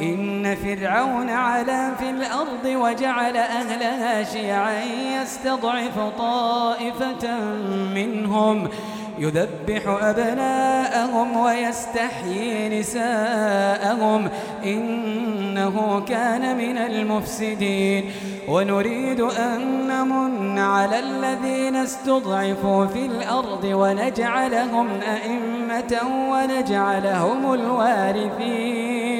إن فرعون علا في الأرض وجعل أهلها شيعا يستضعف طائفة منهم يذبح أبناءهم ويستحيي نساءهم إنه كان من المفسدين. ونريد أن نمن على الذين استضعفوا في الأرض ونجعلهم أئمة ونجعلهم الوارثين.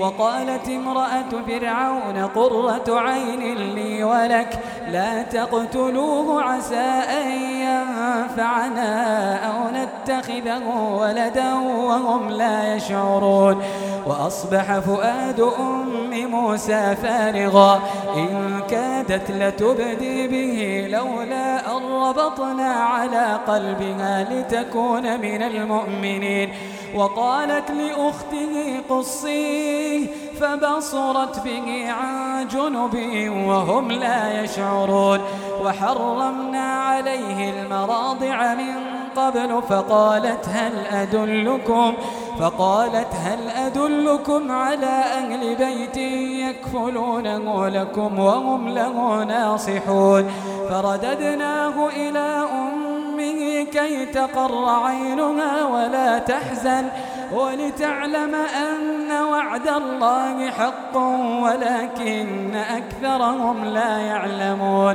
وقالت امرأة فرعون قرة عين لي ولك لا تقتلوه عسى أن ينفعنا أو نتخذه ولدا وهم لا يشعرون. وأصبح فؤاد أم موسى فارغا. إن كادت لتبدي به لولا أن ربطنا على قلبها لتكون من المؤمنين. وقالت لأخته قصيه فبصرت به عن جنب وهم لا يشعرون. وحرمنا عليه المراضع من قبل فقالت هل أدلكم؟ فقالت هل أدلكم على أهل بيت يكفلونه لكم وهم له ناصحون؟ فرددناه إلى أمه كي تقر عينها ولا تحزن ولتعلم أن وعد الله حق ولكن أكثرهم لا يعلمون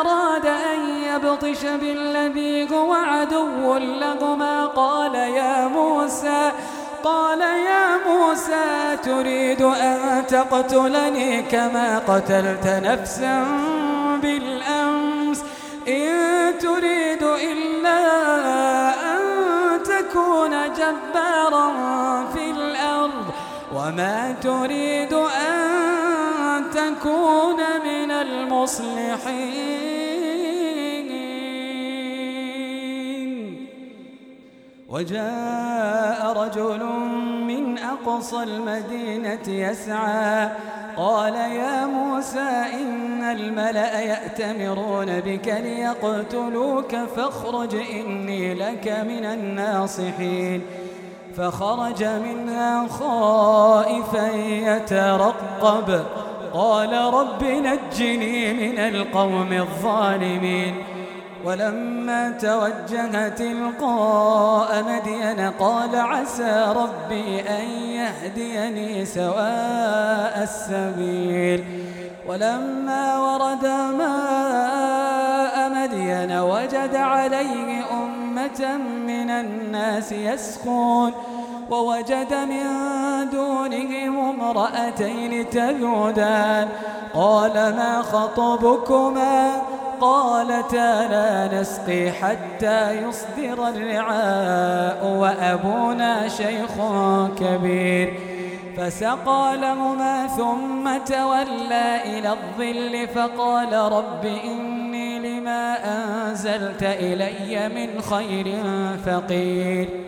أراد أن يبطش بالذي هو عدو لهما قال يا موسى؟ قال يا موسى تريد أن تقتلني كما قتلت نفسا بالأمس؟ إن تريد إلا أن تكون جبارا في الأرض وما تريد أن تكون من المصلحين. وجاء رجل من أقصى المدينة يسعى قال يا موسى إن الملأ يأتمرون بك ليقتلوك فاخرج إني لك من الناصحين. فخرج منها خائفا يترقب. قال رب نجني من القوم الظالمين. ولما توجه تلقاء مدين قال عسى ربي أن يهديني سواء السبيل. ولما ورد ماء مدين وجد عليه أمة من الناس يسخون ووجد من دونهم امرأتين تذودان. قال ما خطبكما؟ قالتا لا نسقي حتى يصدر الرعاء وأبونا شيخ كبير. فسقى لهما ثم تولى إلى الظل فقال رب إني لما أنزلت إلي من خير فقير.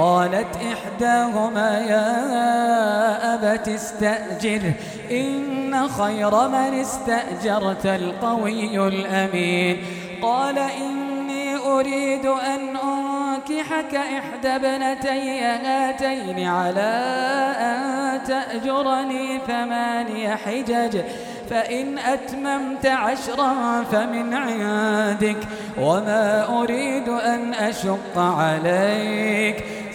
قالت إحداهما يا أبت استأجر إن خير من استأجرت القوي الأمين. قال إني أريد أن أنكحك إحدى ابنتي هاتين على أن تأجرني ثماني حجج فإن أتممت عشرا فمن عندك وما أريد أن أشق عليك.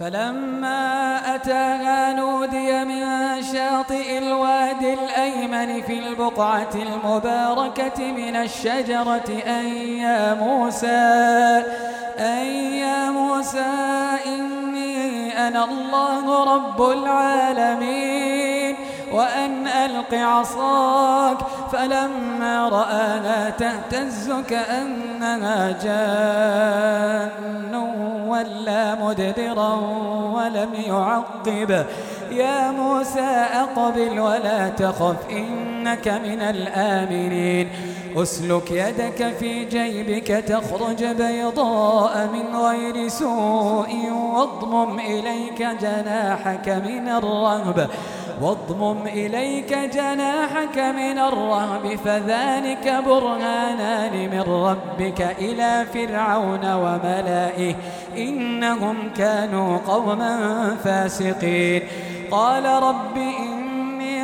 فلما أتاها نودي من شاطئ الوادي الأيمن في البقعة المباركة من الشجرة أن يا موسى أن يا موسى إني أنا الله رب العالمين. وأن ألق عصاك فلما رآها تهتز كأنها جان ولا مدبرا ولم يعقب. يا موسى أقبل ولا تخف إنك من الآمنين. أسلك يدك في جيبك تخرج بيضاء من غير سوء واضمم إليك جناحك من الرهب. واضمم إليك جناحك من الرهب فذلك برهانان من ربك إلى فرعون وملائه. إنهم كانوا قوما فاسقين. قال رب إني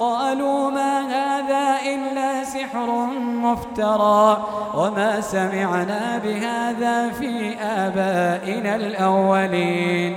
قالوا ما هذا إلا سحر مفترى وما سمعنا بهذا في آبائنا الأولين.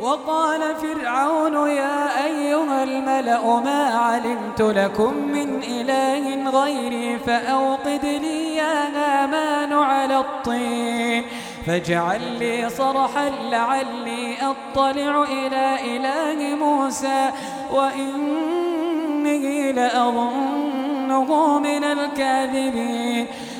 وقال فرعون يا أيها الملأ ما علمت لكم من إله غيري فأوقد لي يا هامان على الطين. فاجعل لي صرحا لعلي أطلع إلى إله موسى وإني لأظنه من الكاذبين.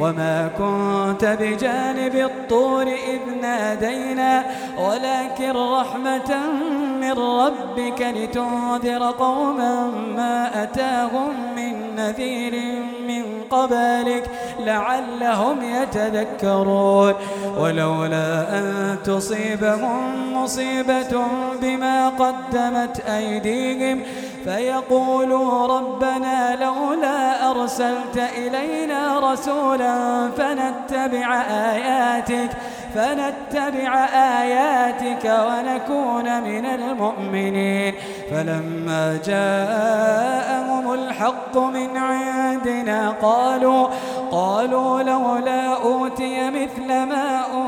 وما كنت بجانب الطور إذ نادينا ولكن رحمة من ربك لتنذر قوما ما أتاهم من نذير من قبلك لعلهم يتذكرون. ولولا أن تصيبهم مصيبة بما قدمت أيديهم فيقولوا ربنا لولا أرسلت إلينا رسولا فنتبع آياتك فنتبع آياتك ونكون من المؤمنين. فلما جاءهم الحق من عندنا قالوا قالوا لولا أوتي مثل ما أوتي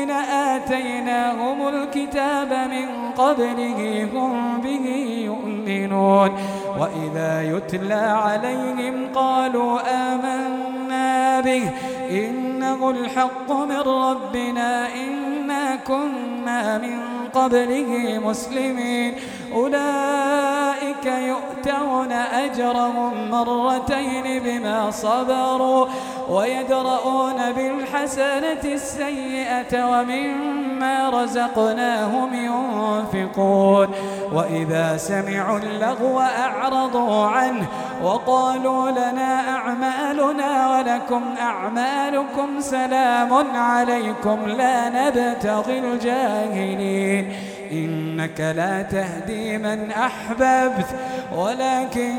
آتيناهم الكتاب من قبله هم به يؤمنون. وإذا يتلى عليهم قالوا آمنا به. إنه الحق من ربنا. إنا كنا من قبله مسلمين. أولئك يؤتون أجرهم مرتين بما صبروا. ويدرؤون بالحسنة السيئة ومما رزقناهم ينفقون. وإذا سمعوا اللغو أعرضوا عنه وقالوا لنا أعمالنا ولكم أعمالكم سلام عليكم لا نبتغي الجاهلين. إنك لا تهدي من أحببت ولكن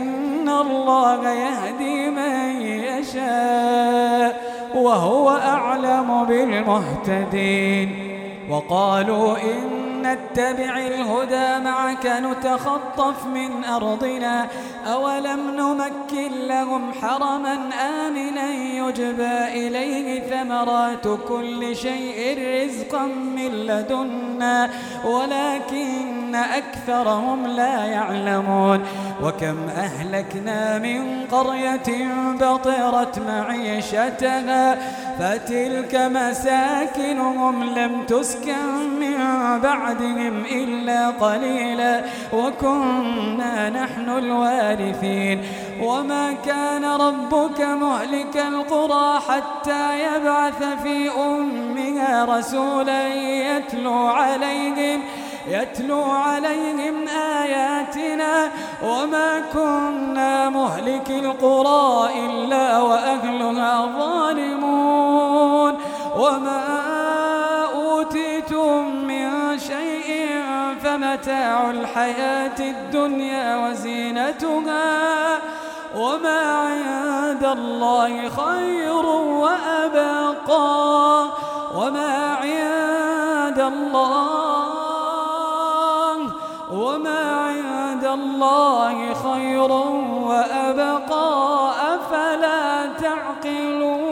الله يهدي من يشاء وهو أعلم بالمهتدين وقالوا إن نتبع الهدى معك نتخطف من أرضنا. أولم نمكن لهم حرما آمنا يجبى إليه ثمرات كل شيء رزقا من لدنا. ولكن أكثرهم لا يعلمون. وكم أهلكنا من قرية بطرت معيشتها. فتلك مساكنهم لم تسكن من بعدهم إلا قليلا وكنا نحن الوارثين. وما كان ربك مهلك القرى حتى يبعث في أمها رسولا يتلو عليهم يتلو عليهم آياتنا. وما كنا مهلك القرى إلا وأهلها ظالمون. وما فمتاع الحياة الدنيا وزينتها وما عند الله خير وأبقى وما عند الله وما عند الله خير وأبقى أفلا تعقلون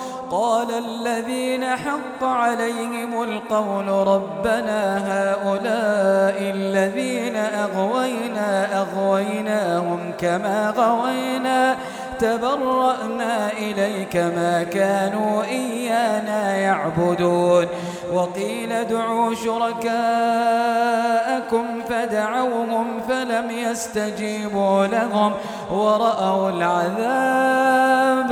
قال الذين حق عليهم القول ربنا هؤلاء الذين أغوينا أغويناهم كما غوينا تبرأنا إليك ما كانوا إيانا يعبدون وقيل ادعوا شركاءكم فدعوهم فلم يستجيبوا لهم ورأوا العذاب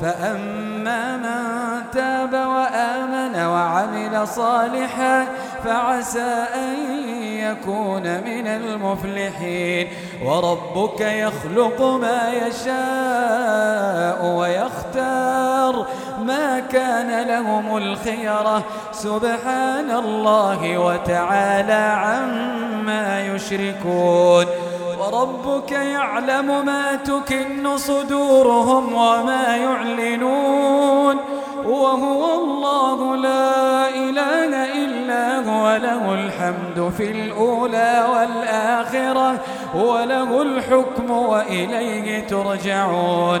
فأما من تاب وآمن وعمل صالحا فعسى أن يكون من المفلحين. وربك يخلق ما يشاء ويختار ما كان لهم الخيرة. سبحان الله وتعالى عما يشركون. وربك يعلم ما تكن صدورهم وما يعلنون وهو الله لا إله إلا هو له الحمد في الأولى والآخرة وله الحكم وإليه ترجعون.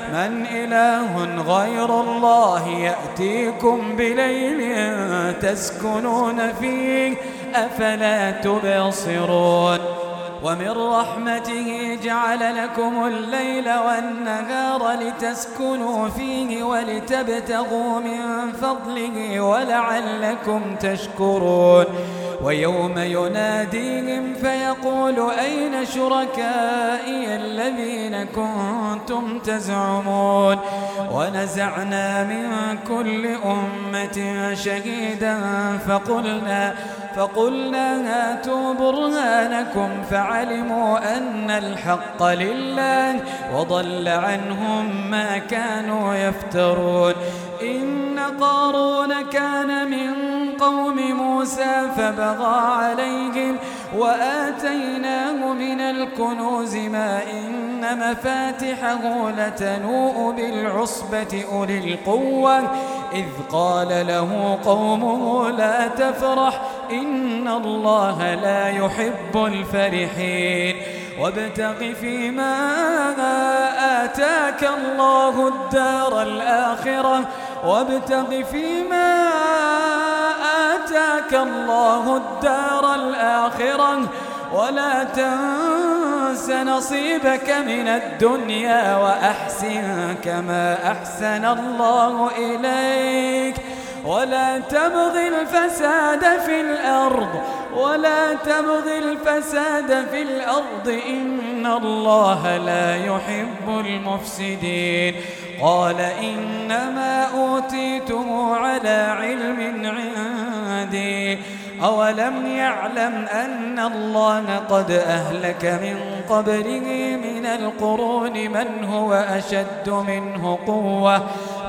من إله غير الله يأتيكم بليل تسكنون فيه أفلا تبصرون ومن رحمته جعل لكم الليل والنهار لتسكنوا فيه ولتبتغوا من فضله ولعلكم تشكرون. ويوم يناديهم فيقول أين شركائي الذين كنتم تزعمون؟ ونزعنا من كل أمة شهيدا فقلنا فقلنا هاتوا برهانكم فعلموا أن الحق لله وضل عنهم ما كانوا يفترون. إن قارون كان من قوم موسى فبغى عليهم وآتيناه من الكنوز ما إن مفاتحه لتنوء بالعصبة أولي القوة. إذ قال له قومه لا تفرح إن الله لا يحب الفرحين. وابتغ فيما آتاك الله الدار الآخرة. وابتغ فيما آتاك الله الدار الآخرة. ولا تنس نصيبك من الدنيا وأحسن كما أحسن الله إليك. ولا تبغ الفساد في الأرض ولا تبغ الفساد في الأرض. إن الله لا يحب المفسدين. قال إنما أوتيته على علم عندي. أولم يعلم أن الله قد أهلك من قبله من القرون من هو أشد منه قوة.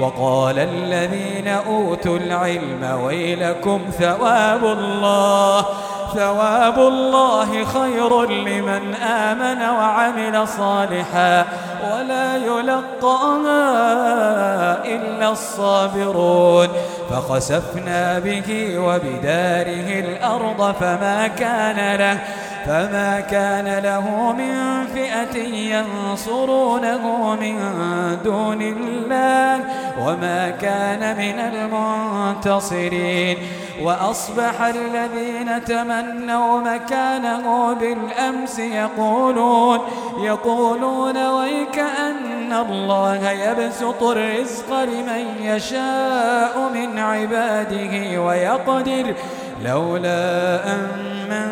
وقال الذين أوتوا العلم ويلكم ثواب الله. ثواب الله خير لمن آمن وعمل صالحا. ولا يلقاها إلا الصابرون. فخسفنا به وبداره الأرض فما كان له. فما كان له من فئة ينصرونه من دون الله وما كان من المنتصرين. وأصبح الذين تمنوا مكانه بالأمس يقولون يقولون ويك أن الله يبسط الرزق لمن يشاء من عباده ويقدر لولا أن من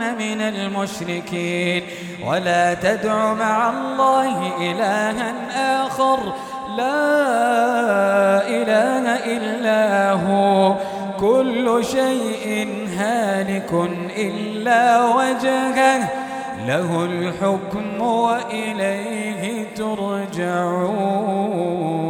من المشركين. ولا تدع مع الله إلها آخر. لا إله إلا هو. كل شيء هالك إلا وجهه. له الحكم وإليه ترجعون.